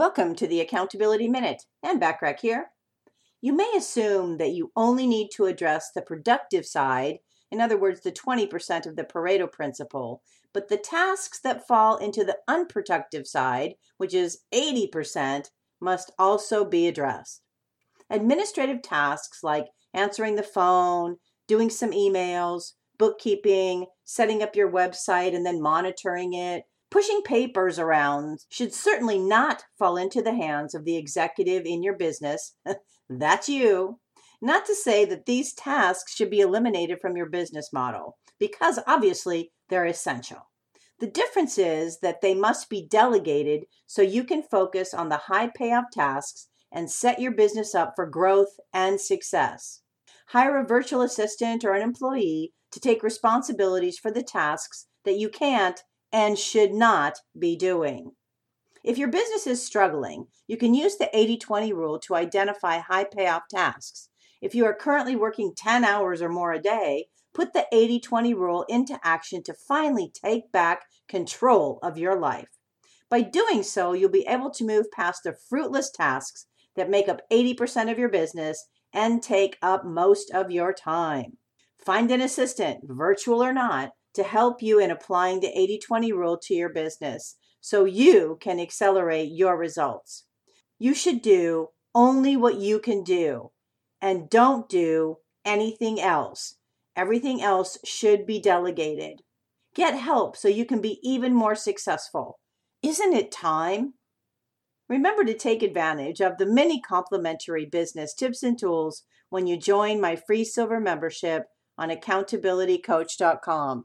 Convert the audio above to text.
Welcome to the Accountability Minute. Ann Bachrach here. You may assume that you only need to address the productive side, in other words, the 20% of the Pareto principle, but the tasks that fall into the unproductive side, which is 80%, must also be addressed. Administrative tasks like answering the phone, doing some emails, bookkeeping, setting up your website and then monitoring it, Pushing papers around should certainly not fall into the hands of the executive in your business. That's you. Not to say that these tasks should be eliminated from your business model, because obviously they're essential. The difference is that they must be delegated so you can focus on the high payoff tasks and set your business up for growth and success. Hire a virtual assistant or an employee to take responsibilities for the tasks that you can't and should not be doing. If your business is struggling, you can use the 80 20 rule to identify high payoff tasks. If you are currently working 10 hours or more a day, put the 80 20 rule into action to finally take back control of your life. By doing so, you'll be able to move past the fruitless tasks that make up 80% of your business and take up most of your time. Find an assistant, virtual or not, to help you in applying the 80 20 rule to your business so you can accelerate your results. You should do only what you can do and don't do anything else. Everything else should be delegated. Get help so you can be even more successful. Isn't it time? Remember to take advantage of the many complimentary business tips and tools when you join my free silver membership on accountabilitycoach.com.